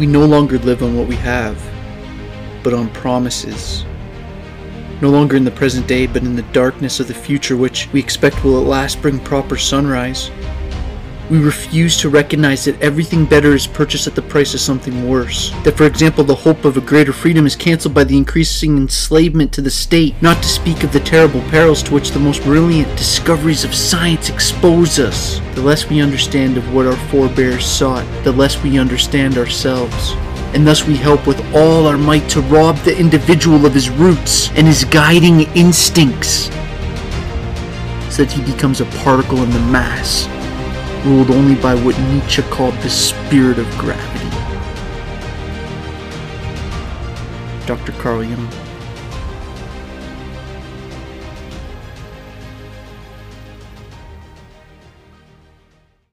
We no longer live on what we have, but on promises. No longer in the present day, but in the darkness of the future, which we expect will at last bring proper sunrise. We refuse to recognize that everything better is purchased at the price of something worse. That, for example, the hope of a greater freedom is cancelled by the increasing enslavement to the state, not to speak of the terrible perils to which the most brilliant discoveries of science expose us. The less we understand of what our forebears sought, the less we understand ourselves. And thus we help with all our might to rob the individual of his roots and his guiding instincts, so that he becomes a particle in the mass ruled only by what Nietzsche called the spirit of gravity. Dr. Carl Jung.